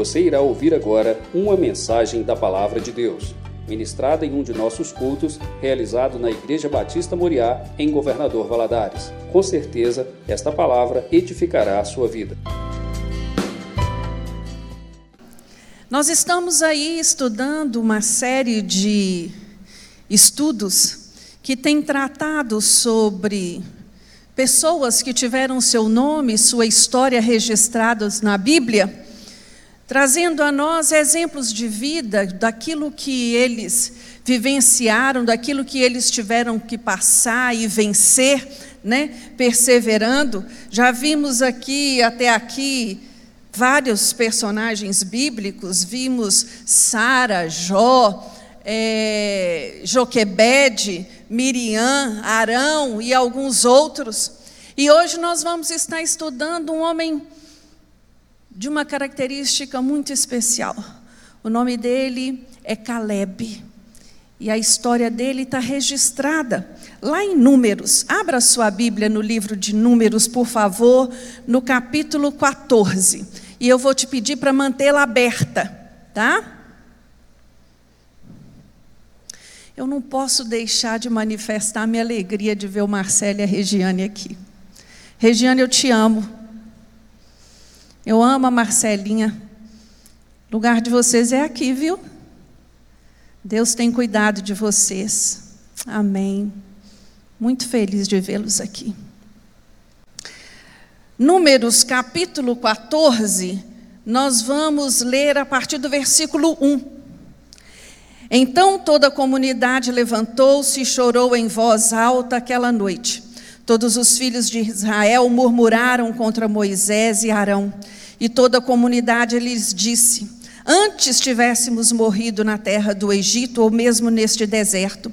Você irá ouvir agora uma mensagem da Palavra de Deus, ministrada em um de nossos cultos, realizado na Igreja Batista Moriá, em Governador Valadares. Com certeza, esta palavra edificará a sua vida. Nós estamos aí estudando uma série de estudos que tem tratado sobre pessoas que tiveram seu nome, sua história registrados na Bíblia, trazendo a nós exemplos de vida daquilo que eles vivenciaram, daquilo que eles tiveram que passar e vencer, né? Perseverando. Já vimos aqui até aqui vários personagens bíblicos, vimos Sara, Jó, é, Joquebede, Miriam, Arão e alguns outros. E hoje nós vamos estar estudando um homem de uma característica muito especial. O nome dele é Caleb. E a história dele está registrada lá em Números. Abra sua Bíblia no livro de Números, por favor, no capítulo 14. E eu vou te pedir para mantê-la aberta, tá? Eu não posso deixar de manifestar minha alegria de ver o Marcelo e a Regiane aqui. Regiane, eu te amo. Eu amo a Marcelinha. O lugar de vocês é aqui, viu? Deus tem cuidado de vocês. Amém. Muito feliz de vê-los aqui. Números capítulo 14, nós vamos ler a partir do versículo 1. Então toda a comunidade levantou-se e chorou em voz alta aquela noite. Todos os filhos de Israel murmuraram contra Moisés e Arão, e toda a comunidade lhes disse: Antes tivéssemos morrido na terra do Egito ou mesmo neste deserto,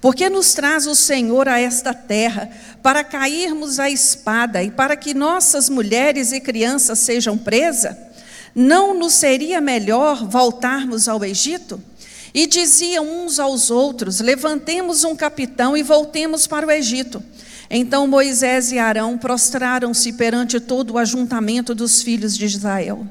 porque nos traz o Senhor a esta terra para cairmos à espada e para que nossas mulheres e crianças sejam presas? Não nos seria melhor voltarmos ao Egito? E diziam uns aos outros: Levantemos um capitão e voltemos para o Egito. Então Moisés e Arão prostraram-se perante todo o ajuntamento dos filhos de Israel.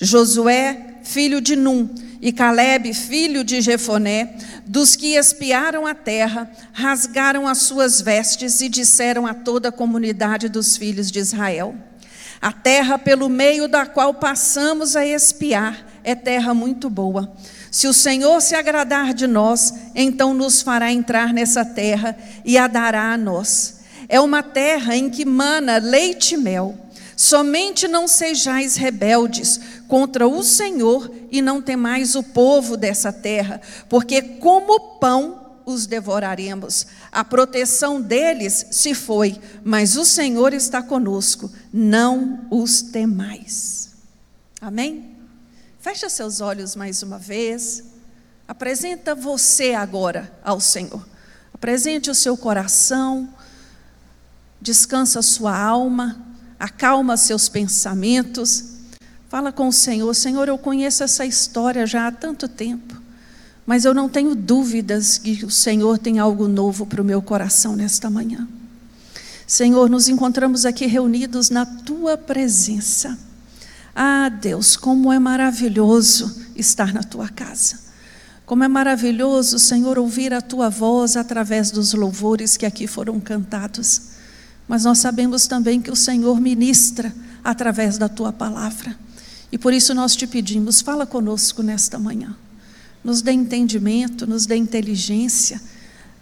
Josué, filho de Num, e Caleb, filho de Jefoné, dos que espiaram a terra, rasgaram as suas vestes e disseram a toda a comunidade dos filhos de Israel: A terra pelo meio da qual passamos a espiar é terra muito boa. Se o Senhor se agradar de nós, então nos fará entrar nessa terra e a dará a nós. É uma terra em que mana leite e mel. Somente não sejais rebeldes contra o Senhor e não temais o povo dessa terra, porque como pão os devoraremos. A proteção deles se foi, mas o Senhor está conosco. Não os temais. Amém? Fecha seus olhos mais uma vez. Apresenta você agora ao Senhor. Apresente o seu coração. Descansa sua alma. Acalma seus pensamentos. Fala com o Senhor. Senhor, eu conheço essa história já há tanto tempo. Mas eu não tenho dúvidas que o Senhor tem algo novo para o meu coração nesta manhã. Senhor, nos encontramos aqui reunidos na tua presença ah, Deus, como é maravilhoso estar na tua casa. Como é maravilhoso, Senhor, ouvir a tua voz através dos louvores que aqui foram cantados. Mas nós sabemos também que o Senhor ministra através da tua palavra. E por isso nós te pedimos, fala conosco nesta manhã. Nos dê entendimento, nos dê inteligência.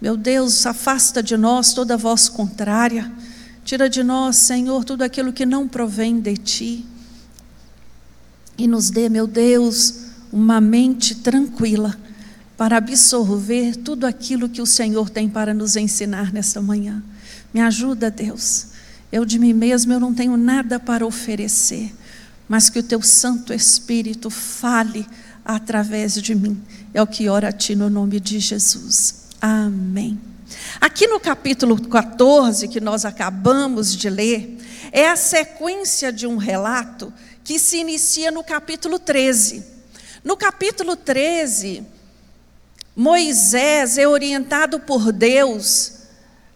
Meu Deus, afasta de nós toda voz contrária. Tira de nós, Senhor, tudo aquilo que não provém de ti e nos dê, meu Deus, uma mente tranquila para absorver tudo aquilo que o Senhor tem para nos ensinar nesta manhã. Me ajuda, Deus. Eu de mim mesmo eu não tenho nada para oferecer, mas que o teu Santo Espírito fale através de mim. É o que ora a ti no nome de Jesus. Amém. Aqui no capítulo 14 que nós acabamos de ler, é a sequência de um relato que se inicia no capítulo 13. No capítulo 13, Moisés é orientado por Deus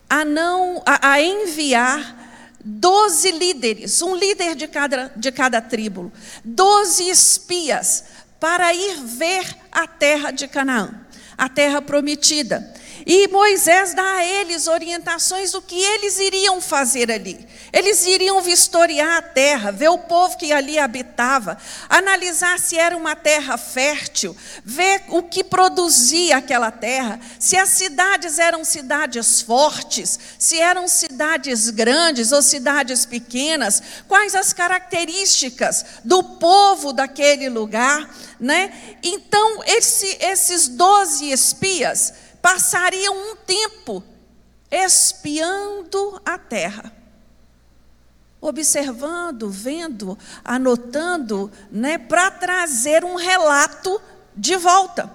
a não a, a enviar doze líderes, um líder de cada, de cada tribo, doze espias, para ir ver a terra de Canaã, a terra prometida. E Moisés dá a eles orientações do que eles iriam fazer ali. Eles iriam vistoriar a terra, ver o povo que ali habitava, analisar se era uma terra fértil, ver o que produzia aquela terra, se as cidades eram cidades fortes, se eram cidades grandes ou cidades pequenas, quais as características do povo daquele lugar, né? Então, esse, esses doze espias passariam um tempo espiando a terra. Observando, vendo, anotando, né, para trazer um relato de volta.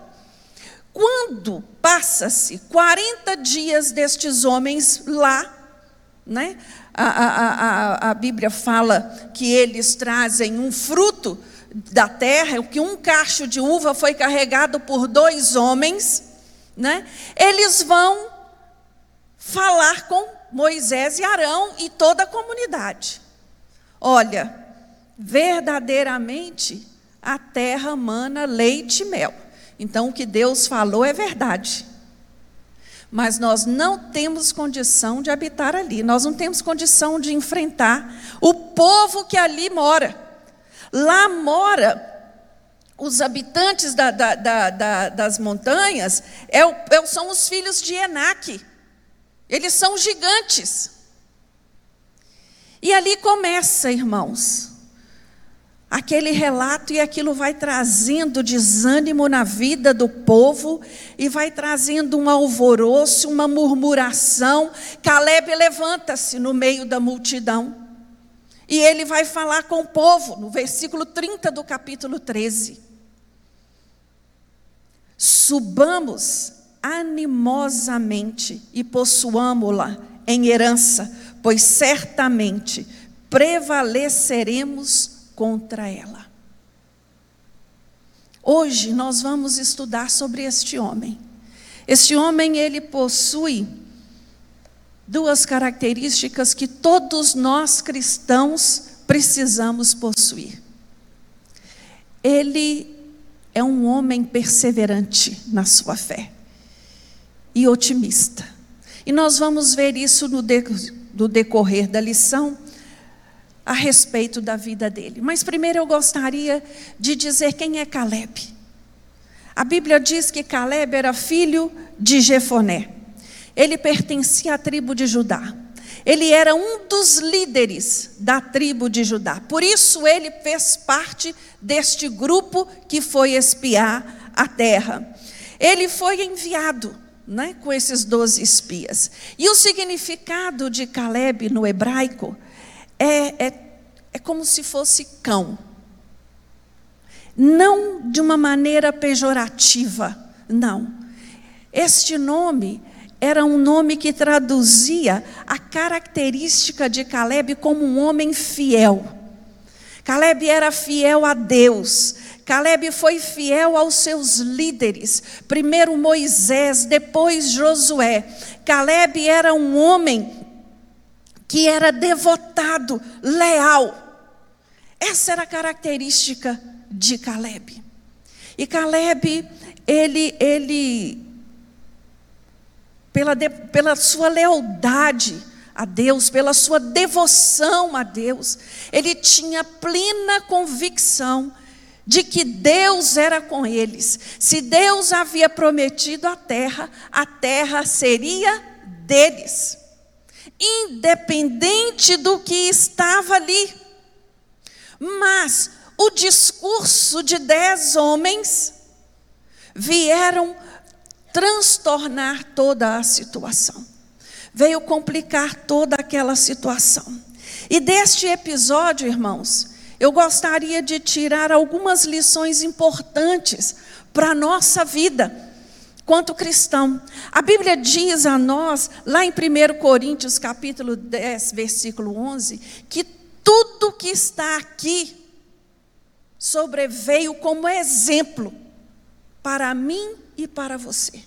Quando passa-se 40 dias destes homens lá, né, a, a, a, a Bíblia fala que eles trazem um fruto da terra, que um cacho de uva foi carregado por dois homens né? Eles vão falar com Moisés e Arão e toda a comunidade. Olha, verdadeiramente a terra mana leite e mel. Então o que Deus falou é verdade. Mas nós não temos condição de habitar ali, nós não temos condição de enfrentar o povo que ali mora. Lá mora os habitantes da, da, da, das montanhas é, é, são os filhos de Enaque. Eles são gigantes. E ali começa, irmãos, aquele relato e aquilo vai trazendo desânimo na vida do povo e vai trazendo um alvoroço, uma murmuração. Caleb levanta-se no meio da multidão. E ele vai falar com o povo, no versículo 30 do capítulo 13 subamos animosamente e possuamo-la em herança, pois certamente prevaleceremos contra ela. Hoje nós vamos estudar sobre este homem. Este homem ele possui duas características que todos nós cristãos precisamos possuir. Ele é um homem perseverante na sua fé e otimista. E nós vamos ver isso no, no decorrer da lição a respeito da vida dele. Mas primeiro eu gostaria de dizer quem é Caleb. A Bíblia diz que Caleb era filho de Jefoné. Ele pertencia à tribo de Judá. Ele era um dos líderes da tribo de Judá. Por isso ele fez parte deste grupo que foi espiar a terra. Ele foi enviado né, com esses doze espias. E o significado de Caleb no hebraico é, é, é como se fosse cão. Não de uma maneira pejorativa, não. Este nome era um nome que traduzia a característica de Caleb como um homem fiel. Caleb era fiel a Deus. Caleb foi fiel aos seus líderes. Primeiro Moisés, depois Josué. Caleb era um homem que era devotado, leal. Essa era a característica de Caleb. E Caleb, ele, ele pela, de, pela sua lealdade a Deus, pela sua devoção a Deus, ele tinha plena convicção de que Deus era com eles. Se Deus havia prometido a terra, a terra seria deles, independente do que estava ali. Mas o discurso de dez homens vieram transtornar toda a situação. Veio complicar toda aquela situação. E deste episódio, irmãos, eu gostaria de tirar algumas lições importantes para a nossa vida quanto cristão. A Bíblia diz a nós, lá em 1 Coríntios capítulo 10, versículo 11, que tudo que está aqui sobreveio como exemplo para mim e para você.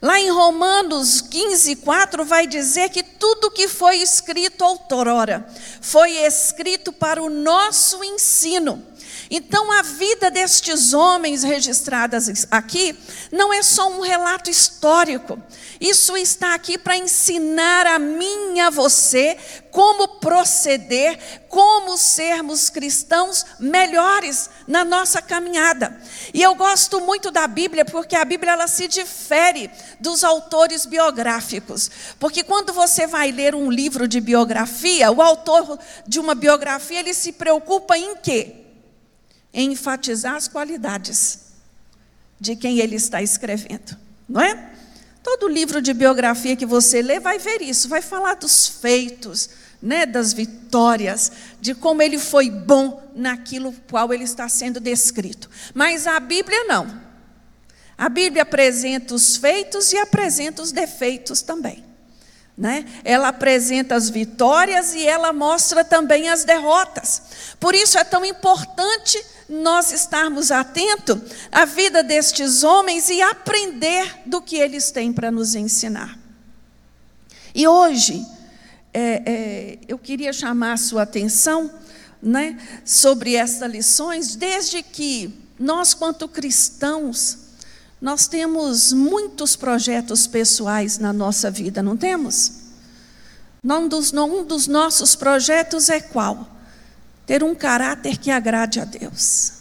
Lá em Romanos 15, 4 vai dizer que tudo que foi escrito outrora foi escrito para o nosso ensino. Então, a vida destes homens registradas aqui não é só um relato histórico, isso está aqui para ensinar a mim e a você como proceder, como sermos cristãos melhores na nossa caminhada. E eu gosto muito da Bíblia porque a Bíblia ela se difere dos autores biográficos. Porque quando você vai ler um livro de biografia, o autor de uma biografia, ele se preocupa em quê? Em enfatizar as qualidades de quem ele está escrevendo, não é? Todo livro de biografia que você lê vai ver isso, vai falar dos feitos, né, das vitórias, de como ele foi bom naquilo qual ele está sendo descrito. Mas a Bíblia não. A Bíblia apresenta os feitos e apresenta os defeitos também. Né? Ela apresenta as vitórias e ela mostra também as derrotas. Por isso é tão importante nós estarmos atentos à vida destes homens e aprender do que eles têm para nos ensinar. E hoje, é, é, eu queria chamar a sua atenção né, sobre estas lições, desde que nós, quanto cristãos, nós temos muitos projetos pessoais na nossa vida, não temos? Um dos, um dos nossos projetos é qual? Ter um caráter que agrade a Deus.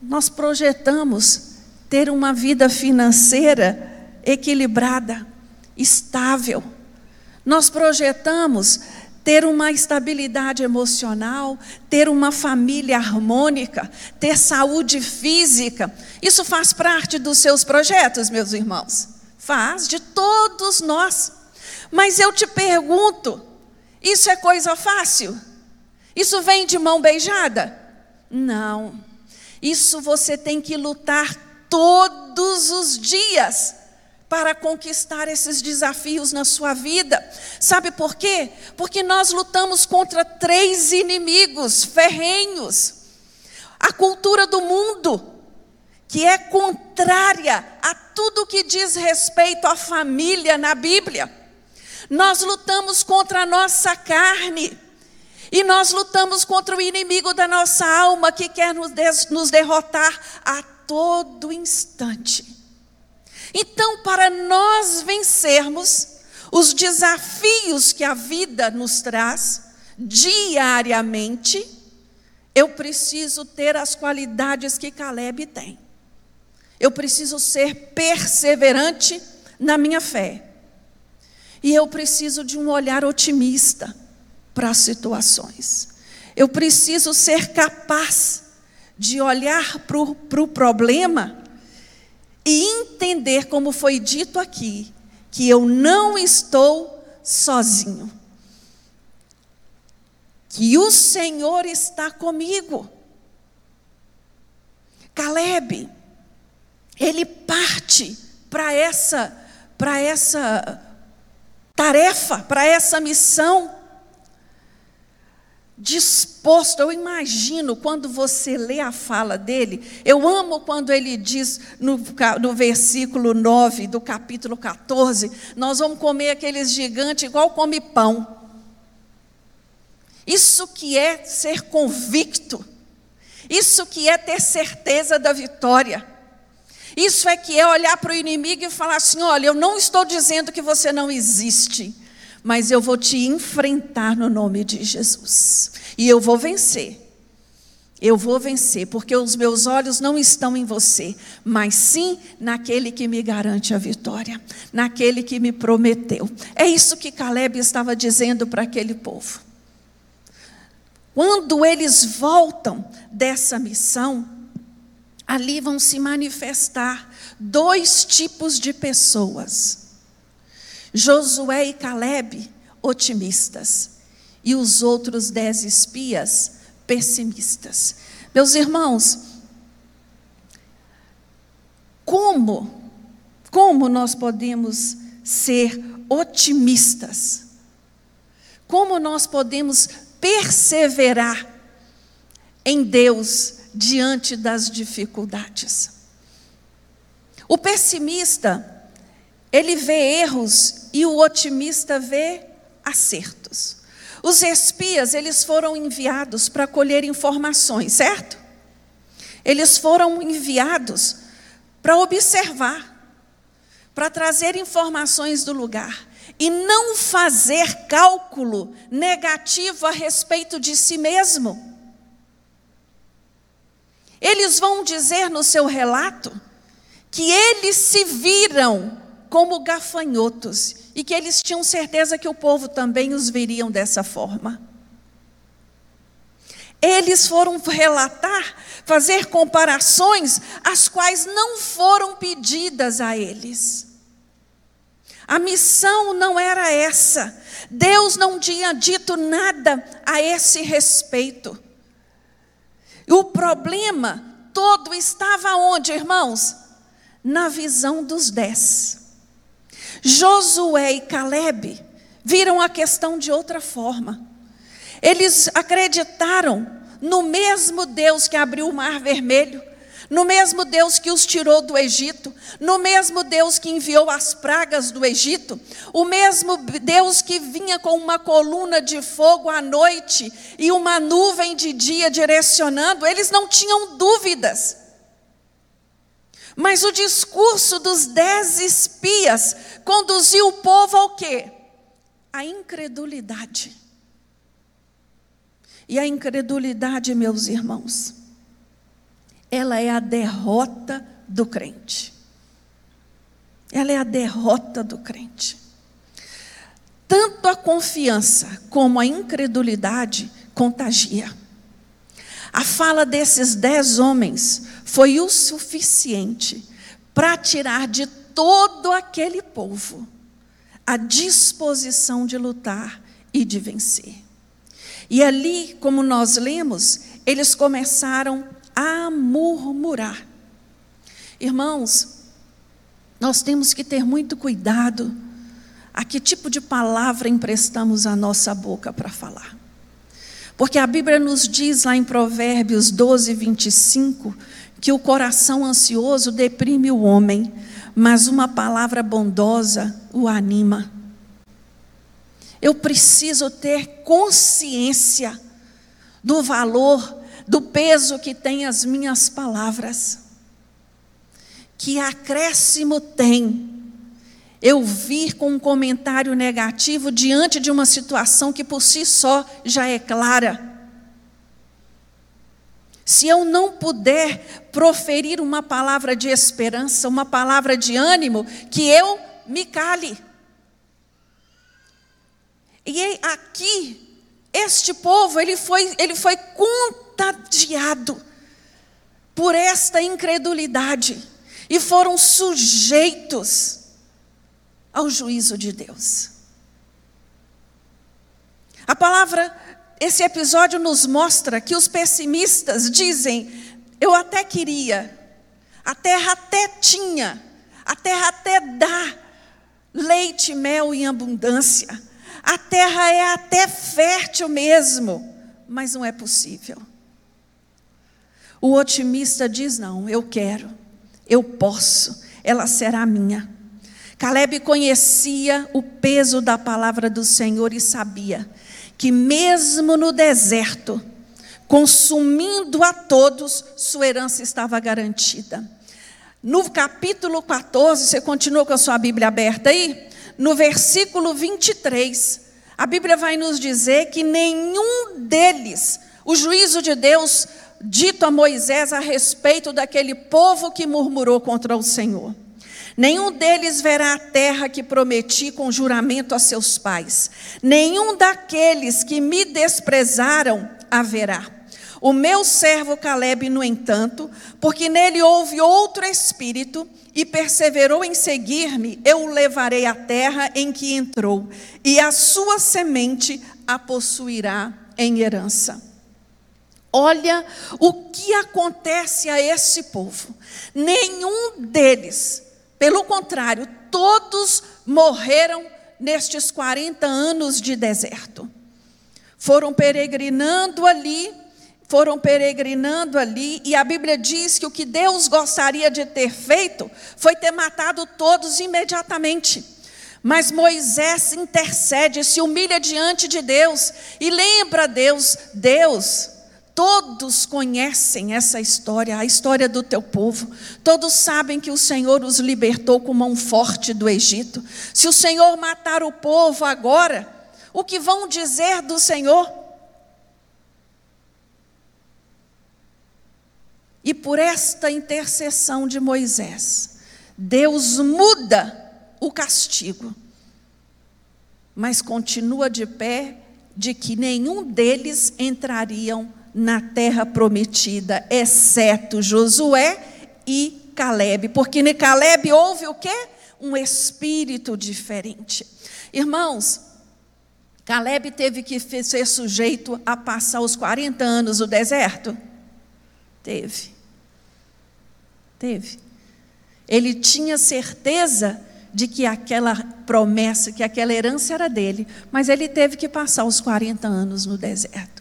Nós projetamos ter uma vida financeira equilibrada, estável. Nós projetamos ter uma estabilidade emocional, ter uma família harmônica, ter saúde física. Isso faz parte dos seus projetos, meus irmãos? Faz, de todos nós. Mas eu te pergunto, isso é coisa fácil? Isso vem de mão beijada? Não. Isso você tem que lutar todos os dias para conquistar esses desafios na sua vida. Sabe por quê? Porque nós lutamos contra três inimigos ferrenhos. A cultura do mundo, que é contrária a tudo que diz respeito à família na Bíblia. Nós lutamos contra a nossa carne. E nós lutamos contra o inimigo da nossa alma que quer nos, nos derrotar a todo instante. Então, para nós vencermos os desafios que a vida nos traz diariamente, eu preciso ter as qualidades que Caleb tem. Eu preciso ser perseverante na minha fé. E eu preciso de um olhar otimista para as situações. Eu preciso ser capaz de olhar para o pro problema e entender, como foi dito aqui, que eu não estou sozinho. Que o Senhor está comigo. Caleb, ele parte para essa, para essa tarefa, para essa missão. Disposto, eu imagino quando você lê a fala dele, eu amo quando ele diz no, no versículo 9 do capítulo 14: Nós vamos comer aqueles gigantes igual come pão. Isso que é ser convicto, isso que é ter certeza da vitória. Isso é que é olhar para o inimigo e falar assim: olha, eu não estou dizendo que você não existe, mas eu vou te enfrentar no nome de Jesus. E eu vou vencer. Eu vou vencer, porque os meus olhos não estão em você, mas sim naquele que me garante a vitória, naquele que me prometeu. É isso que Caleb estava dizendo para aquele povo. Quando eles voltam dessa missão, ali vão se manifestar dois tipos de pessoas. Josué e Caleb, otimistas, e os outros dez espias, pessimistas. Meus irmãos, como, como nós podemos ser otimistas? Como nós podemos perseverar em Deus diante das dificuldades. O pessimista, ele vê erros e o otimista vê acertos. Os espias, eles foram enviados para colher informações, certo? Eles foram enviados para observar, para trazer informações do lugar e não fazer cálculo negativo a respeito de si mesmo. Eles vão dizer no seu relato que eles se viram como gafanhotos e que eles tinham certeza que o povo também os veriam dessa forma. Eles foram relatar, fazer comparações, as quais não foram pedidas a eles. A missão não era essa. Deus não tinha dito nada a esse respeito. O problema todo estava onde, irmãos? Na visão dos dez. Josué e Caleb viram a questão de outra forma. Eles acreditaram no mesmo Deus que abriu o mar vermelho, no mesmo Deus que os tirou do Egito, no mesmo Deus que enviou as pragas do Egito, o mesmo Deus que vinha com uma coluna de fogo à noite e uma nuvem de dia direcionando, eles não tinham dúvidas. Mas o discurso dos dez espias conduziu o povo ao quê? A incredulidade. E a incredulidade, meus irmãos, ela é a derrota do crente. Ela é a derrota do crente. Tanto a confiança como a incredulidade contagia. A fala desses dez homens foi o suficiente para tirar de todo aquele povo a disposição de lutar e de vencer. E ali, como nós lemos, eles começaram a murmurar. Irmãos, nós temos que ter muito cuidado a que tipo de palavra emprestamos à nossa boca para falar. Porque a Bíblia nos diz lá em Provérbios 12, 25, que o coração ansioso deprime o homem, mas uma palavra bondosa o anima. Eu preciso ter consciência do valor, do peso que tem as minhas palavras. Que acréscimo tem eu vir com um comentário negativo diante de uma situação que por si só já é clara. Se eu não puder proferir uma palavra de esperança, uma palavra de ânimo, que eu me cale. E aqui, este povo, ele foi, ele foi contagiado por esta incredulidade e foram sujeitos ao juízo de Deus. A palavra esse episódio nos mostra que os pessimistas dizem: eu até queria, a terra até tinha, a terra até dá leite, mel em abundância, a terra é até fértil mesmo, mas não é possível. O otimista diz: não, eu quero, eu posso, ela será minha. Caleb conhecia o peso da palavra do Senhor e sabia que, mesmo no deserto, consumindo a todos, sua herança estava garantida. No capítulo 14, você continua com a sua Bíblia aberta aí? No versículo 23, a Bíblia vai nos dizer que nenhum deles, o juízo de Deus dito a Moisés a respeito daquele povo que murmurou contra o Senhor. Nenhum deles verá a terra que prometi com juramento a seus pais. Nenhum daqueles que me desprezaram haverá. O meu servo Caleb, no entanto, porque nele houve outro espírito e perseverou em seguir-me, eu o levarei à terra em que entrou, e a sua semente a possuirá em herança. Olha o que acontece a esse povo. Nenhum deles pelo contrário, todos morreram nestes 40 anos de deserto. Foram peregrinando ali, foram peregrinando ali, e a Bíblia diz que o que Deus gostaria de ter feito foi ter matado todos imediatamente. Mas Moisés intercede, se humilha diante de Deus e lembra a Deus: Deus, todos conhecem essa história, a história do teu povo. Todos sabem que o Senhor os libertou com mão forte do Egito. Se o Senhor matar o povo agora, o que vão dizer do Senhor? E por esta intercessão de Moisés, Deus muda o castigo, mas continua de pé de que nenhum deles entrariam na terra prometida, exceto Josué e Caleb, porque em Caleb houve o quê? Um espírito diferente. Irmãos, Caleb teve que ser sujeito a passar os 40 anos no deserto? Teve. Teve. Ele tinha certeza de que aquela promessa, que aquela herança era dele, mas ele teve que passar os 40 anos no deserto.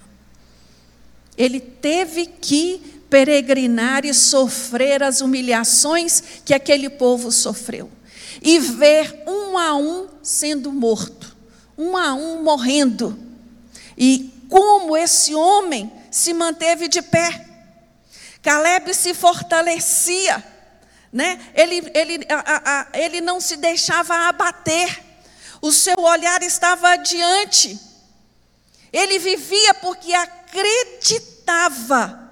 Ele teve que peregrinar e sofrer as humilhações que aquele povo sofreu. E ver um a um sendo morto, um a um morrendo. E como esse homem se manteve de pé. Caleb se fortalecia, né? ele, ele, a, a, ele não se deixava abater, o seu olhar estava adiante, ele vivia porque acreditava,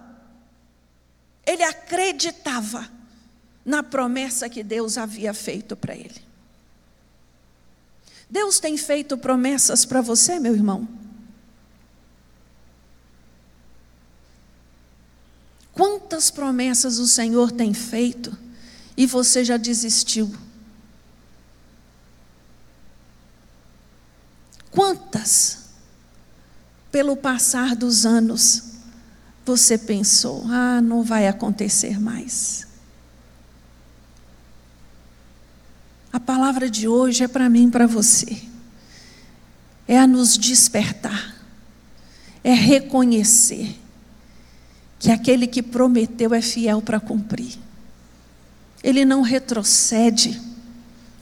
ele acreditava na promessa que Deus havia feito para ele. Deus tem feito promessas para você, meu irmão? Quantas promessas o Senhor tem feito e você já desistiu? Quantas, pelo passar dos anos, você pensou: ah, não vai acontecer mais? A palavra de hoje é para mim e para você. É a nos despertar, é reconhecer que aquele que prometeu é fiel para cumprir. Ele não retrocede,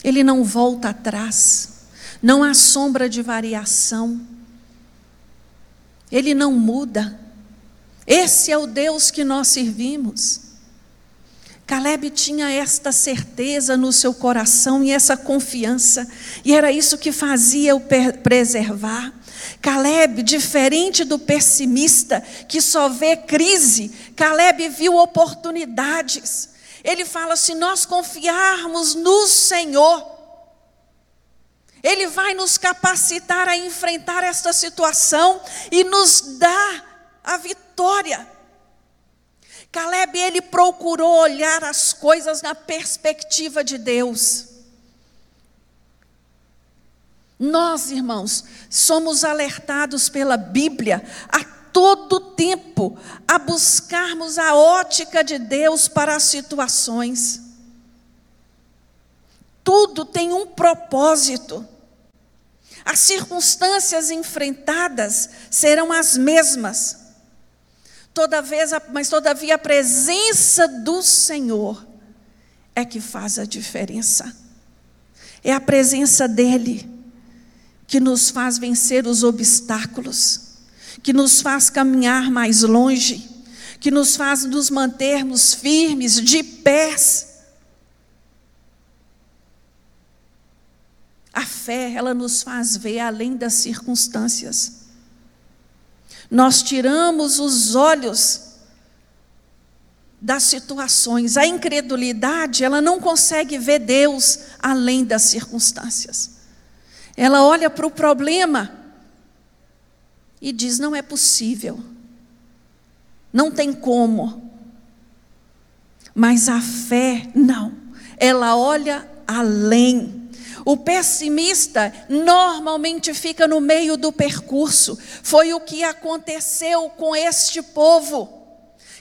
ele não volta atrás, não há sombra de variação, ele não muda. Esse é o Deus que nós servimos. Caleb tinha esta certeza no seu coração e essa confiança, e era isso que fazia o preservar. Caleb, diferente do pessimista que só vê crise, Caleb viu oportunidades. Ele fala: se nós confiarmos no Senhor, Ele vai nos capacitar a enfrentar esta situação e nos dar a vitória. Caleb, ele procurou olhar as coisas na perspectiva de Deus. Nós, irmãos, somos alertados pela Bíblia a todo tempo a buscarmos a ótica de Deus para as situações. Tudo tem um propósito. As circunstâncias enfrentadas serão as mesmas. Toda vez, mas todavia a presença do Senhor é que faz a diferença. É a presença dele que nos faz vencer os obstáculos, que nos faz caminhar mais longe, que nos faz nos mantermos firmes, de pés. A fé, ela nos faz ver além das circunstâncias. Nós tiramos os olhos das situações. A incredulidade, ela não consegue ver Deus além das circunstâncias. Ela olha para o problema e diz: não é possível, não tem como. Mas a fé, não, ela olha além. O pessimista normalmente fica no meio do percurso. Foi o que aconteceu com este povo,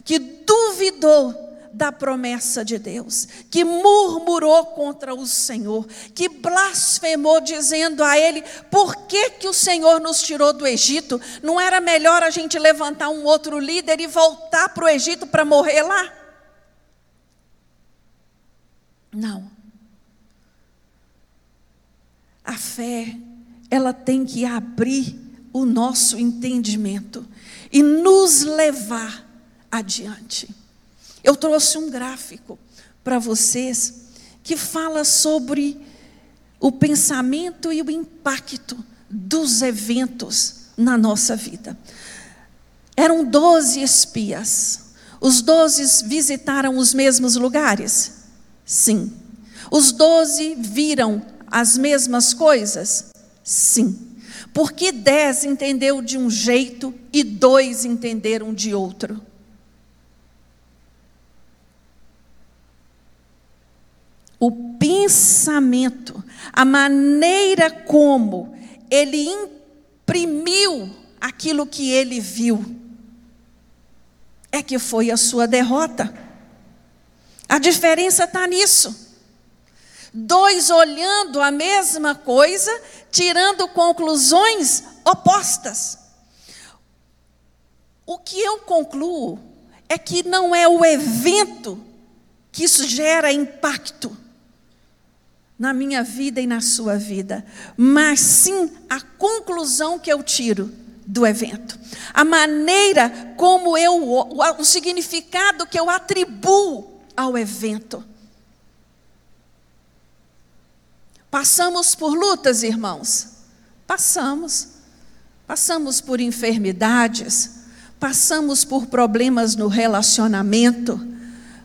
que duvidou da promessa de Deus, que murmurou contra o Senhor, que blasfemou dizendo a ele: "Por que que o Senhor nos tirou do Egito? Não era melhor a gente levantar um outro líder e voltar para o Egito para morrer lá?" Não. A fé, ela tem que abrir o nosso entendimento e nos levar adiante. Eu trouxe um gráfico para vocês que fala sobre o pensamento e o impacto dos eventos na nossa vida. Eram doze espias. Os doze visitaram os mesmos lugares? Sim. Os doze viram as mesmas coisas? Sim. Porque dez entendeu de um jeito e dois entenderam de outro. O pensamento, a maneira como ele imprimiu aquilo que ele viu, é que foi a sua derrota. A diferença está nisso dois olhando a mesma coisa, tirando conclusões opostas. O que eu concluo é que não é o evento que isso gera impacto na minha vida e na sua vida, mas sim a conclusão que eu tiro do evento. A maneira como eu, o, significado que eu atribuo ao evento. Passamos por lutas, irmãos? Passamos. Passamos por enfermidades, passamos por problemas no relacionamento,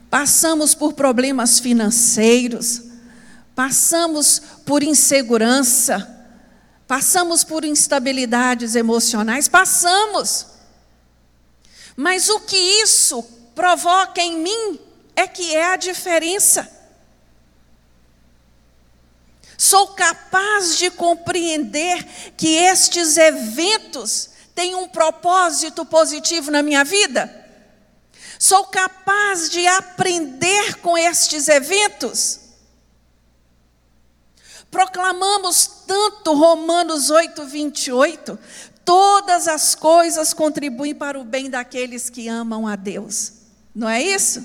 passamos por problemas financeiros, passamos por insegurança, passamos por instabilidades emocionais, passamos. Mas o que isso provoca em mim é que é a diferença. Sou capaz de compreender que estes eventos têm um propósito positivo na minha vida? Sou capaz de aprender com estes eventos? Proclamamos tanto Romanos 8, 28, todas as coisas contribuem para o bem daqueles que amam a Deus. Não é isso?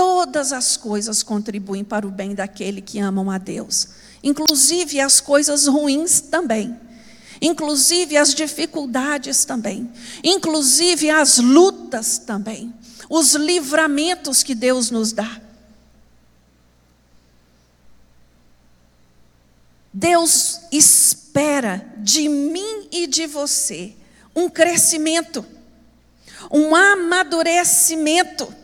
Todas as coisas contribuem para o bem daquele que amam a Deus, inclusive as coisas ruins também, inclusive as dificuldades também, inclusive as lutas também, os livramentos que Deus nos dá. Deus espera de mim e de você um crescimento, um amadurecimento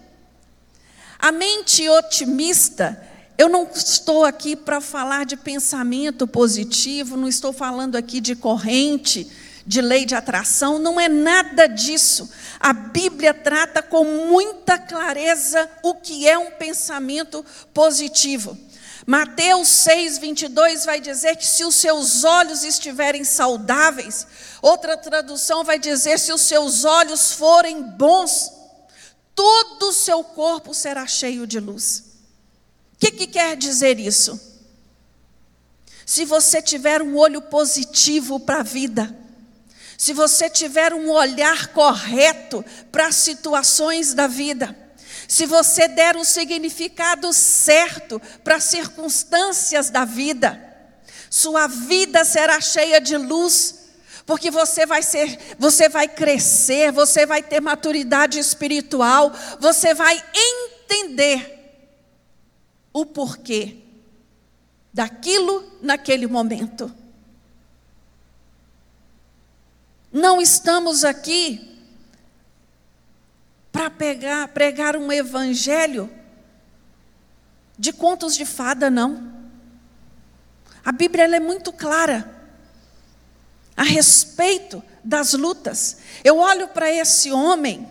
a mente otimista, eu não estou aqui para falar de pensamento positivo, não estou falando aqui de corrente, de lei de atração, não é nada disso. A Bíblia trata com muita clareza o que é um pensamento positivo. Mateus 6, 22 vai dizer que se os seus olhos estiverem saudáveis, outra tradução vai dizer se os seus olhos forem bons, todo o seu corpo será cheio de luz. O que, que quer dizer isso? Se você tiver um olho positivo para a vida, se você tiver um olhar correto para as situações da vida, se você der o significado certo para as circunstâncias da vida, sua vida será cheia de luz, porque você vai ser, você vai crescer, você vai ter maturidade espiritual, você vai entender o porquê daquilo naquele momento. Não estamos aqui para pegar, pregar um evangelho de contos de fada, não. A Bíblia é muito clara a respeito das lutas. Eu olho para esse homem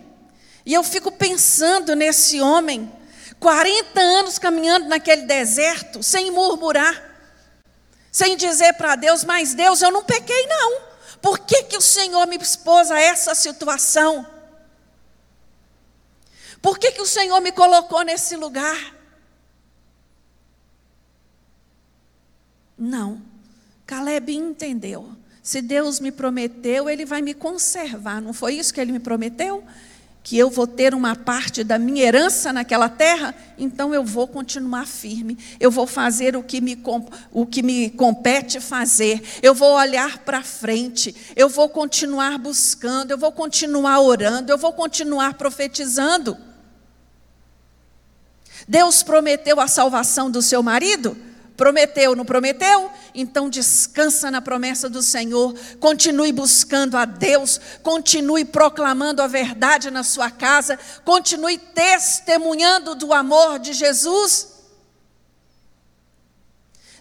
e eu fico pensando nesse homem, 40 anos caminhando naquele deserto, sem murmurar, sem dizer para Deus, mas Deus, eu não pequei não. Por que, que o Senhor me expôs a essa situação? Por que, que o Senhor me colocou nesse lugar? Não. Caleb entendeu. Se Deus me prometeu, Ele vai me conservar. Não foi isso que Ele me prometeu? Que eu vou ter uma parte da minha herança naquela terra? Então eu vou continuar firme. Eu vou fazer o que me, o que me compete fazer. Eu vou olhar para frente. Eu vou continuar buscando. Eu vou continuar orando. Eu vou continuar profetizando. Deus prometeu a salvação do seu marido? Prometeu, não prometeu? Então descansa na promessa do Senhor, continue buscando a Deus, continue proclamando a verdade na sua casa, continue testemunhando do amor de Jesus.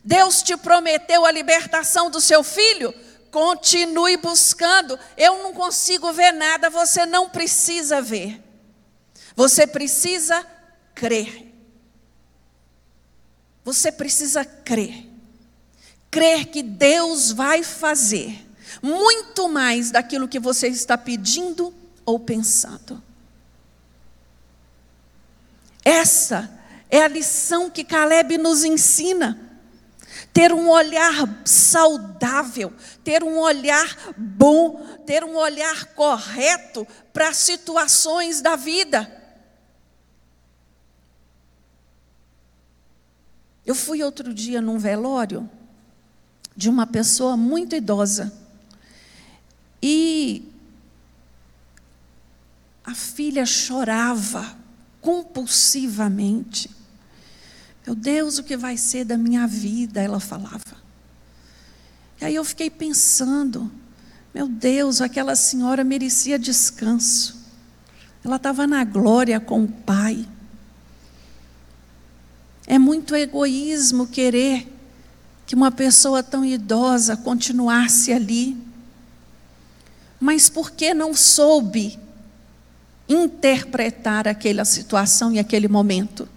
Deus te prometeu a libertação do seu filho, continue buscando. Eu não consigo ver nada, você não precisa ver. Você precisa crer. Você precisa crer. Crer que Deus vai fazer muito mais daquilo que você está pedindo ou pensando. Essa é a lição que Caleb nos ensina. Ter um olhar saudável, ter um olhar bom, ter um olhar correto para situações da vida. Eu fui outro dia num velório de uma pessoa muito idosa. E a filha chorava compulsivamente. Meu Deus, o que vai ser da minha vida? Ela falava. E aí eu fiquei pensando, meu Deus, aquela senhora merecia descanso. Ela estava na glória com o Pai. É muito egoísmo querer que uma pessoa tão idosa continuasse ali. Mas por que não soube interpretar aquela situação e aquele momento?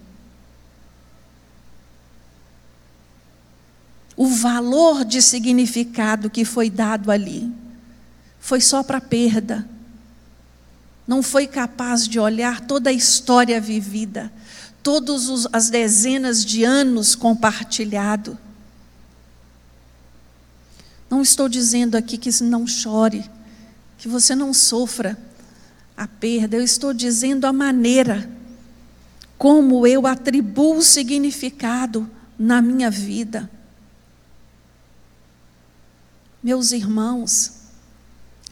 O valor de significado que foi dado ali foi só para perda. Não foi capaz de olhar toda a história vivida, todas as dezenas de anos compartilhado. Não estou dizendo aqui que não chore, que você não sofra a perda, eu estou dizendo a maneira como eu atribuo significado na minha vida. Meus irmãos,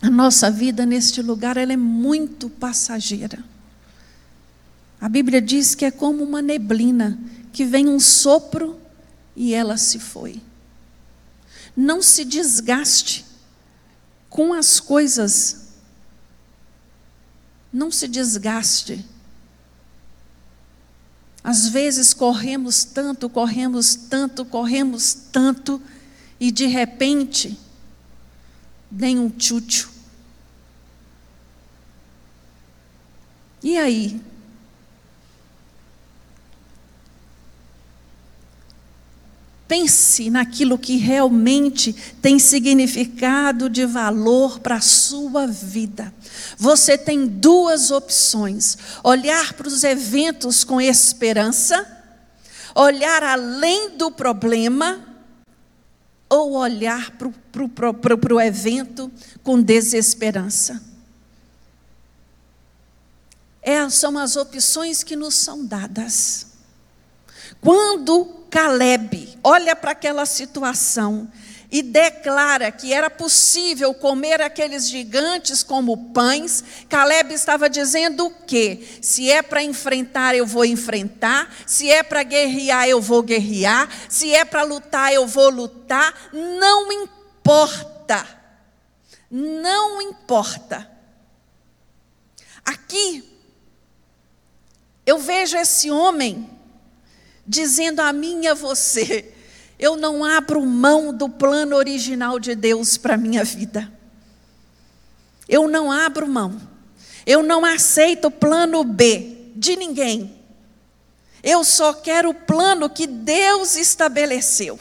a nossa vida neste lugar ela é muito passageira. A Bíblia diz que é como uma neblina, que vem um sopro e ela se foi. Não se desgaste com as coisas. Não se desgaste. Às vezes corremos tanto, corremos tanto, corremos tanto, e de repente, nem um tchutchu. E aí? Pense naquilo que realmente tem significado de valor para a sua vida. Você tem duas opções: olhar para os eventos com esperança, olhar além do problema, ou olhar para o evento com desesperança. É, são as opções que nos são dadas. Quando Caleb olha para aquela situação e declara que era possível comer aqueles gigantes como pães, Caleb estava dizendo o quê? Se é para enfrentar, eu vou enfrentar, se é para guerrear, eu vou guerrear, se é para lutar, eu vou lutar, não importa. Não importa. Aqui, eu vejo esse homem dizendo a mim e a você: eu não abro mão do plano original de Deus para a minha vida. Eu não abro mão. Eu não aceito o plano B de ninguém. Eu só quero o plano que Deus estabeleceu.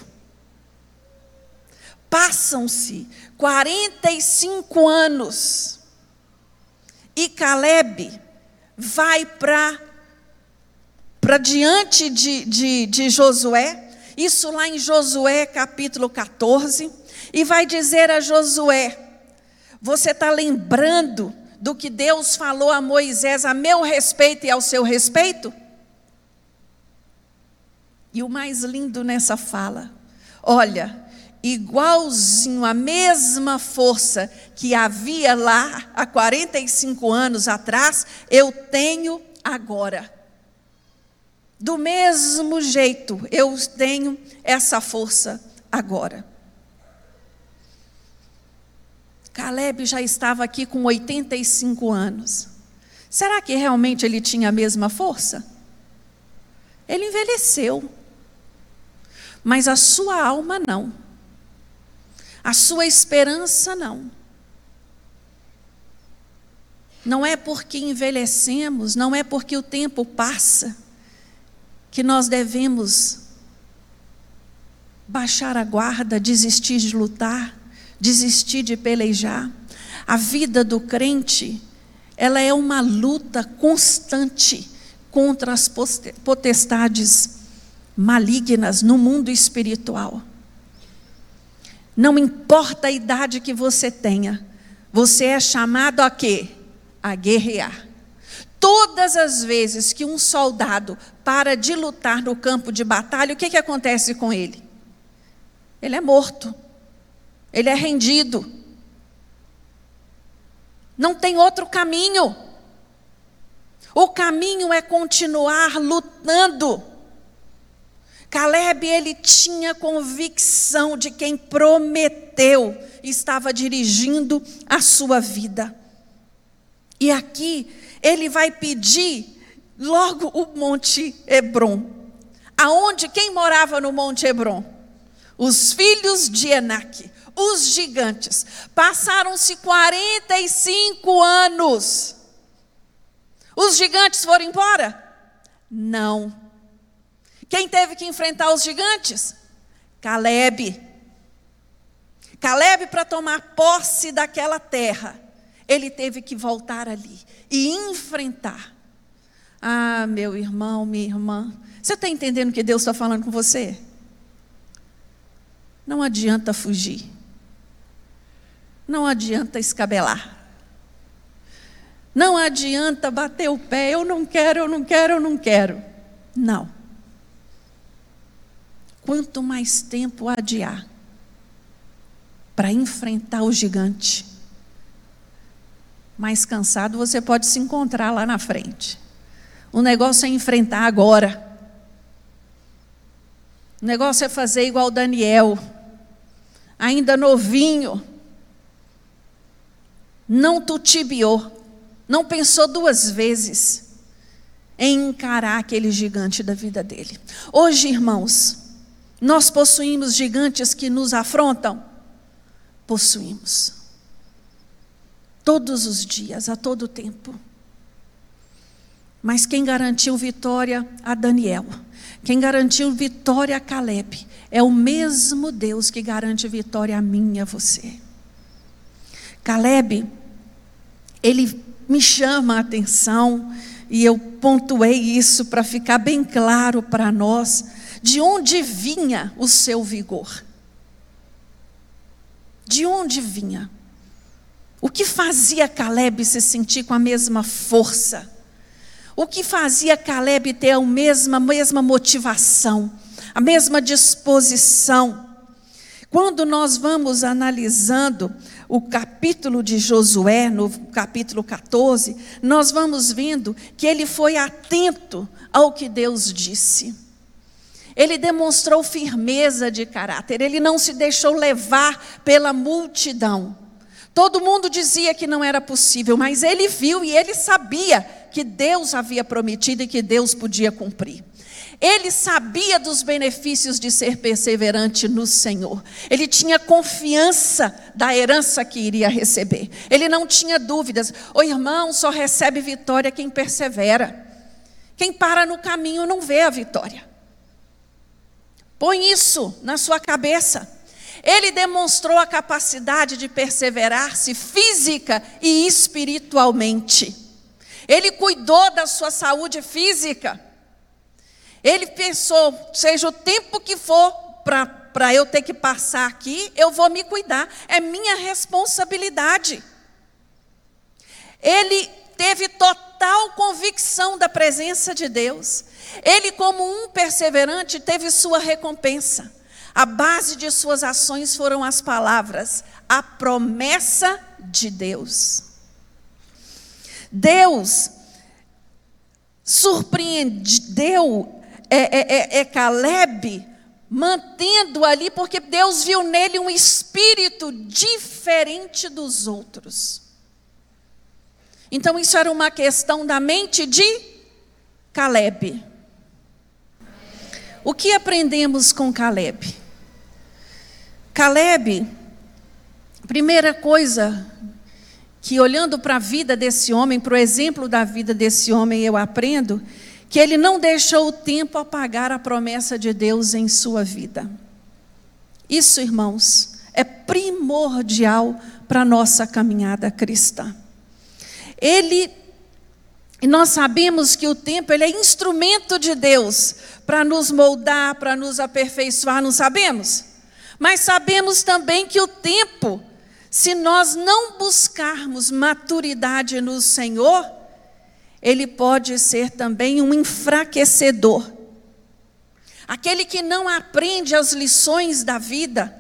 Passam-se 45 anos e Caleb vai para para diante de, de, de Josué, isso lá em Josué capítulo 14, e vai dizer a Josué: Você está lembrando do que Deus falou a Moisés a meu respeito e ao seu respeito? E o mais lindo nessa fala, olha, igualzinho a mesma força que havia lá há 45 anos atrás, eu tenho agora. Do mesmo jeito, eu tenho essa força agora. Caleb já estava aqui com 85 anos. Será que realmente ele tinha a mesma força? Ele envelheceu mas a sua alma não. A sua esperança não. Não é porque envelhecemos, não é porque o tempo passa, que nós devemos baixar a guarda, desistir de lutar, desistir de pelejar. A vida do crente, ela é uma luta constante contra as potestades malignas no mundo espiritual. Não importa a idade que você tenha, você é chamado a quê? A guerrear. Todas as vezes que um soldado para de lutar no campo de batalha, o que, que acontece com ele? Ele é morto, ele é rendido. Não tem outro caminho. O caminho é continuar lutando Caleb, ele tinha convicção de quem prometeu estava dirigindo a sua vida. E aqui ele vai pedir logo o Monte Hebron. Aonde quem morava no Monte Hebron? Os filhos de Enaque, os gigantes. Passaram-se 45 anos. Os gigantes foram embora? Não. Quem teve que enfrentar os gigantes? Caleb. Caleb, para tomar posse daquela terra, ele teve que voltar ali e enfrentar. Ah, meu irmão, minha irmã, você está entendendo o que Deus está falando com você? Não adianta fugir. Não adianta escabelar. Não adianta bater o pé, eu não quero, eu não quero, eu não quero. Não. Quanto mais tempo adiar para enfrentar o gigante, mais cansado você pode se encontrar lá na frente. O negócio é enfrentar agora. O negócio é fazer igual Daniel, ainda novinho, não tutibiou, não pensou duas vezes em encarar aquele gigante da vida dele. Hoje, irmãos, nós possuímos gigantes que nos afrontam? Possuímos. Todos os dias, a todo tempo. Mas quem garantiu vitória a Daniel, quem garantiu vitória a Caleb, é o mesmo Deus que garante vitória a mim e a você. Caleb, ele me chama a atenção, e eu pontuei isso para ficar bem claro para nós de onde vinha o seu vigor? De onde vinha? O que fazia Caleb se sentir com a mesma força? O que fazia Caleb ter a mesma, mesma motivação, a mesma disposição? Quando nós vamos analisando o capítulo de Josué, no capítulo 14, nós vamos vendo que ele foi atento ao que Deus disse. Ele demonstrou firmeza de caráter, ele não se deixou levar pela multidão. Todo mundo dizia que não era possível, mas ele viu e ele sabia que Deus havia prometido e que Deus podia cumprir. Ele sabia dos benefícios de ser perseverante no Senhor. Ele tinha confiança da herança que iria receber. Ele não tinha dúvidas. O irmão só recebe vitória quem persevera. Quem para no caminho não vê a vitória. Põe isso na sua cabeça. Ele demonstrou a capacidade de perseverar-se física e espiritualmente. Ele cuidou da sua saúde física. Ele pensou: seja o tempo que for para eu ter que passar aqui, eu vou me cuidar, é minha responsabilidade. Ele teve total convicção da presença de Deus. Ele, como um perseverante, teve sua recompensa. A base de suas ações foram as palavras, a promessa de Deus. Deus surpreendeu é, é, é, é Caleb mantendo ali, porque Deus viu nele um espírito diferente dos outros. Então, isso era uma questão da mente de Caleb. O que aprendemos com Caleb? Caleb, primeira coisa que olhando para a vida desse homem, para o exemplo da vida desse homem, eu aprendo que ele não deixou o tempo apagar a promessa de Deus em sua vida. Isso, irmãos, é primordial para a nossa caminhada cristã. Ele e nós sabemos que o tempo ele é instrumento de Deus para nos moldar, para nos aperfeiçoar, não sabemos? Mas sabemos também que o tempo, se nós não buscarmos maturidade no Senhor, ele pode ser também um enfraquecedor. Aquele que não aprende as lições da vida,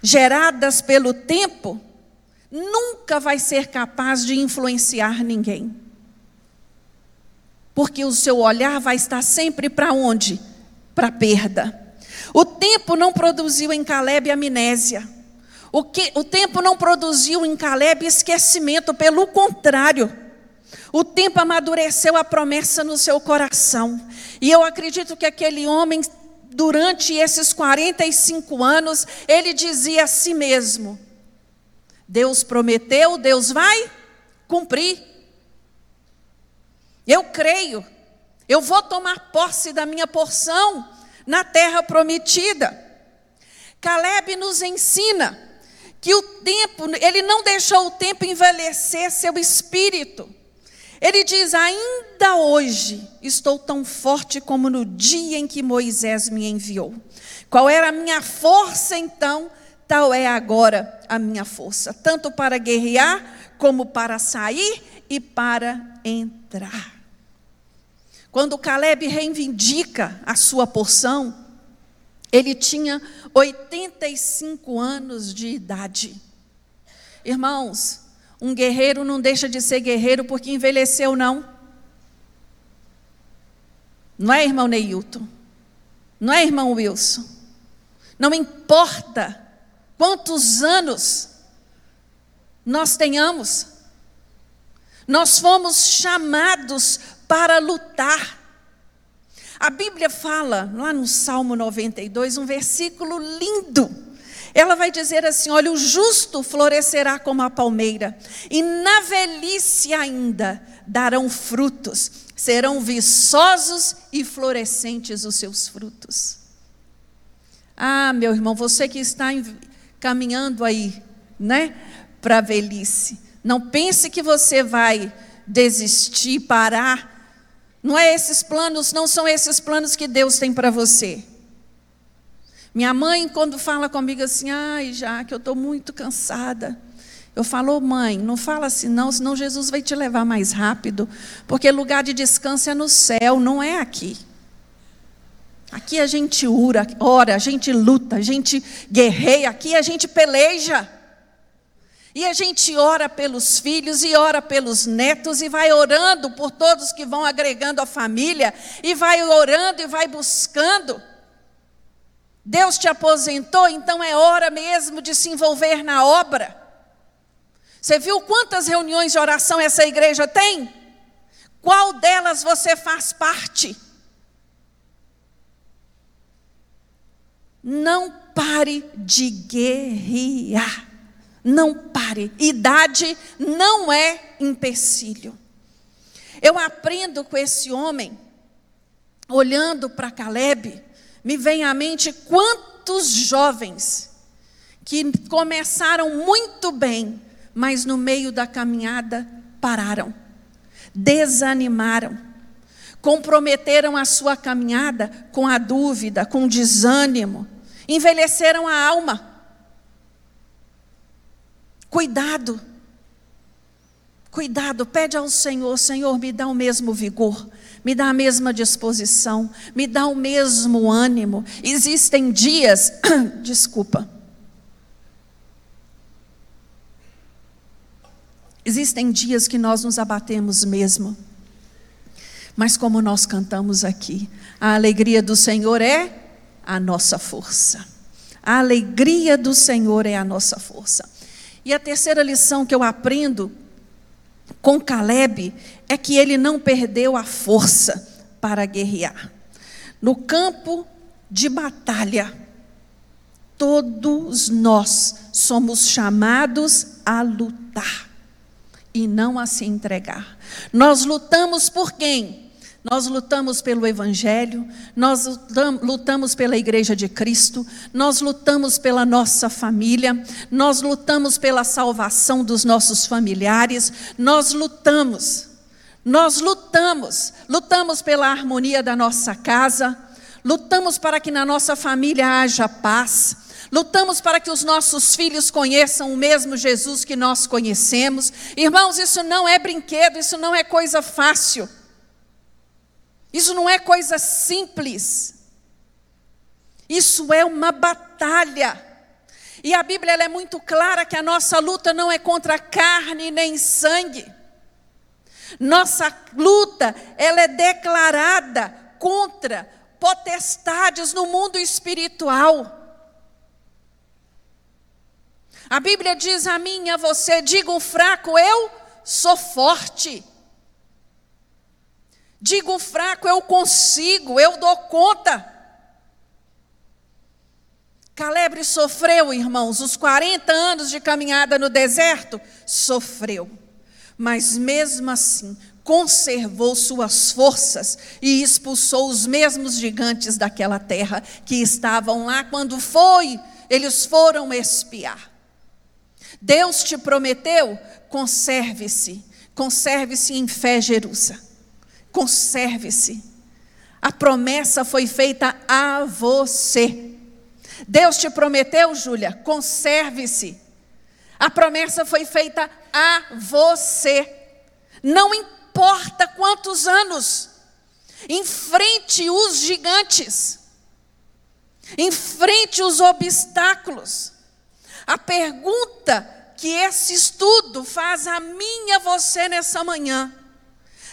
geradas pelo tempo, nunca vai ser capaz de influenciar ninguém. Porque o seu olhar vai estar sempre para onde? Para a perda. O tempo não produziu em Caleb amnésia. O, que, o tempo não produziu em Caleb esquecimento, pelo contrário. O tempo amadureceu a promessa no seu coração. E eu acredito que aquele homem, durante esses 45 anos, ele dizia a si mesmo: Deus prometeu, Deus vai cumprir. Eu creio, eu vou tomar posse da minha porção na terra prometida. Caleb nos ensina que o tempo, ele não deixou o tempo envelhecer seu espírito. Ele diz: Ainda hoje estou tão forte como no dia em que Moisés me enviou. Qual era a minha força então? Tal é agora a minha força, tanto para guerrear, como para sair e para entrar. Quando Caleb reivindica a sua porção, ele tinha 85 anos de idade. Irmãos, um guerreiro não deixa de ser guerreiro porque envelheceu, não. Não é, irmão Neilton? Não é, irmão Wilson? Não importa quantos anos nós tenhamos, nós fomos chamados para lutar. A Bíblia fala, lá no Salmo 92, um versículo lindo ela vai dizer assim: olha, o justo florescerá como a palmeira, e na velhice ainda darão frutos, serão viçosos e florescentes os seus frutos. Ah, meu irmão, você que está caminhando aí, né, para a velhice, não pense que você vai desistir, parar. Não é esses planos, não são esses planos que Deus tem para você. Minha mãe, quando fala comigo assim, ai, já que eu estou muito cansada. Eu falo, mãe, não fala assim não, senão Jesus vai te levar mais rápido, porque lugar de descanso é no céu, não é aqui. Aqui a gente ora, ora, a gente luta, a gente guerreia, aqui a gente peleja. E a gente ora pelos filhos e ora pelos netos e vai orando por todos que vão agregando a família e vai orando e vai buscando. Deus te aposentou, então é hora mesmo de se envolver na obra. Você viu quantas reuniões de oração essa igreja tem? Qual delas você faz parte? Não pare de guerrear. Não pare. Idade não é empecilho. Eu aprendo com esse homem, olhando para Caleb, me vem à mente quantos jovens que começaram muito bem, mas no meio da caminhada pararam, desanimaram. comprometeram a sua caminhada com a dúvida, com o desânimo, envelheceram a alma. Cuidado, cuidado, pede ao Senhor: Senhor, me dá o mesmo vigor, me dá a mesma disposição, me dá o mesmo ânimo. Existem dias, desculpa, existem dias que nós nos abatemos mesmo. Mas como nós cantamos aqui, a alegria do Senhor é a nossa força. A alegria do Senhor é a nossa força. E a terceira lição que eu aprendo com Caleb é que ele não perdeu a força para guerrear. No campo de batalha, todos nós somos chamados a lutar e não a se entregar. Nós lutamos por quem? Nós lutamos pelo Evangelho, nós lutamos pela Igreja de Cristo, nós lutamos pela nossa família, nós lutamos pela salvação dos nossos familiares, nós lutamos, nós lutamos, lutamos pela harmonia da nossa casa, lutamos para que na nossa família haja paz, lutamos para que os nossos filhos conheçam o mesmo Jesus que nós conhecemos. Irmãos, isso não é brinquedo, isso não é coisa fácil. Isso não é coisa simples. Isso é uma batalha. E a Bíblia é muito clara que a nossa luta não é contra carne nem sangue. Nossa luta, ela é declarada contra potestades no mundo espiritual. A Bíblia diz a mim a você: diga o fraco, eu sou forte. Digo fraco, eu consigo, eu dou conta. Caleb sofreu, irmãos, os 40 anos de caminhada no deserto, sofreu. Mas mesmo assim, conservou suas forças e expulsou os mesmos gigantes daquela terra que estavam lá quando foi, eles foram espiar. Deus te prometeu, conserve-se, conserve-se em fé, Jerusa conserve-se. A promessa foi feita a você. Deus te prometeu, Júlia, conserve-se. A promessa foi feita a você. Não importa quantos anos, enfrente os gigantes, enfrente os obstáculos. A pergunta que esse estudo faz a mim e a você nessa manhã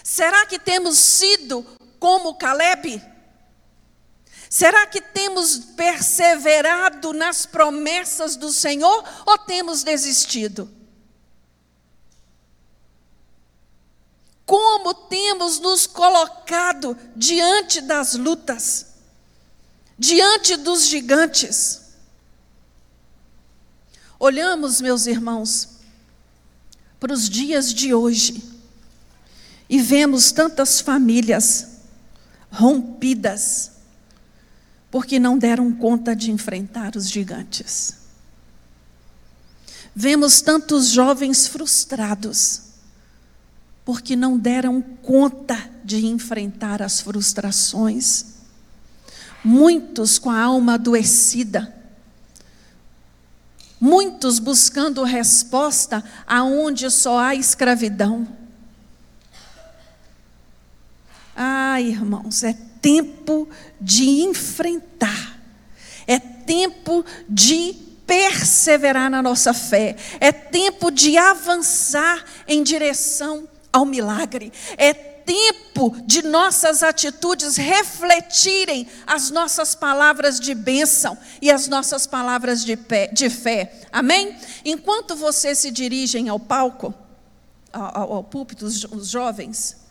Será que temos sido como Caleb? Será que temos perseverado nas promessas do Senhor ou temos desistido? Como temos nos colocado diante das lutas, diante dos gigantes? Olhamos, meus irmãos, para os dias de hoje e vemos tantas famílias rompidas, porque não deram conta de enfrentar os gigantes. Vemos tantos jovens frustrados, porque não deram conta de enfrentar as frustrações. Muitos com a alma adoecida, muitos buscando resposta aonde só há escravidão. Ah, irmãos, é tempo de enfrentar, é tempo de perseverar na nossa fé, é tempo de avançar em direção ao milagre, é tempo de nossas atitudes refletirem as nossas palavras de bênção e as nossas palavras de, pé, de fé. Amém? Enquanto vocês se dirigem ao palco, ao, ao púlpito, os, jovens,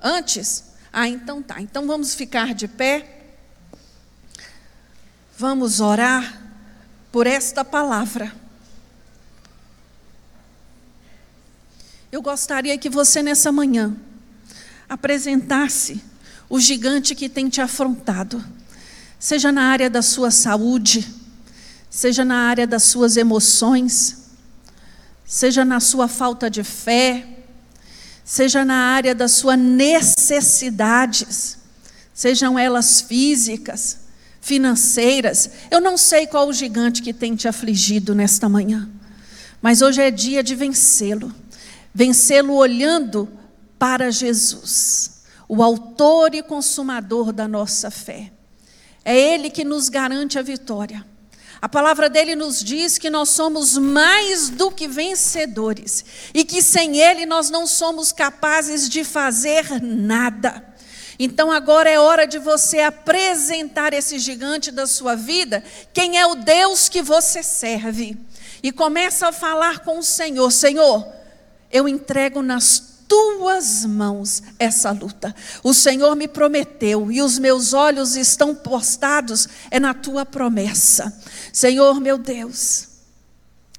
Antes? Ah, então tá. Então vamos ficar de pé. Vamos orar por esta palavra. Eu gostaria que você nessa manhã apresentasse o gigante que tem te afrontado, seja na área da sua saúde, seja na área das suas emoções, seja na sua falta de fé, seja na área das suas necessidades, sejam elas físicas, financeiras. Eu não sei qual o gigante que tem te afligido nesta manhã, mas hoje é dia de vencê-lo. Vencê-lo olhando para Jesus, o autor e consumador da nossa fé. É Ele que nos garante a vitória. A palavra dele nos diz que nós somos mais do que vencedores e que sem Ele nós não somos capazes de fazer nada. Então agora é hora de você apresentar esse gigante da sua vida, quem é o Deus que você serve. E começa a falar com o Senhor: Senhor, eu entrego nas tuas mãos essa luta. O Senhor me prometeu e os meus olhos estão postados é na tua promessa. Senhor, meu Deus,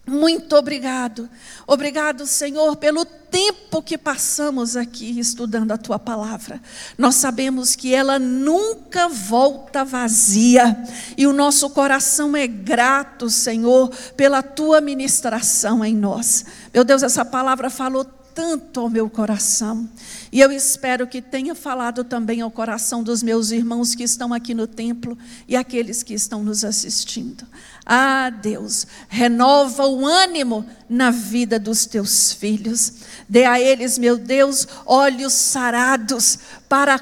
muito obrigado. Obrigado, Senhor, pelo tempo que passamos aqui estudando a tua palavra. Nós sabemos que ela nunca volta vazia e o nosso coração é grato, Senhor, pela tua ministração em nós. Meu Deus, essa palavra falou tanto ao meu coração. E eu espero que tenha falado também ao coração dos meus irmãos que estão aqui no templo e aqueles que estão nos assistindo. Ah, Deus, renova o ânimo na vida dos teus filhos. Dê a eles, meu Deus, olhos sarados para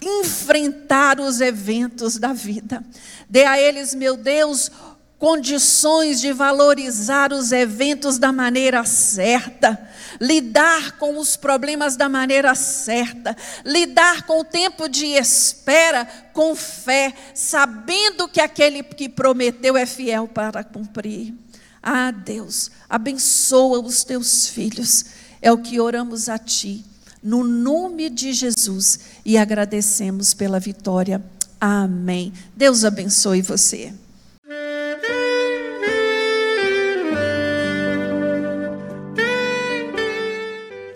enfrentar os eventos da vida. Dê a eles, meu Deus, condições de valorizar os eventos da maneira certa, lidar com os problemas da maneira certa, lidar com o tempo de espera com fé, sabendo que aquele que prometeu é fiel para cumprir. Ah, Deus, abençoa os teus filhos, é o que oramos a Ti, no nome de Jesus, e agradecemos pela vitória. Amém. Deus abençoe você.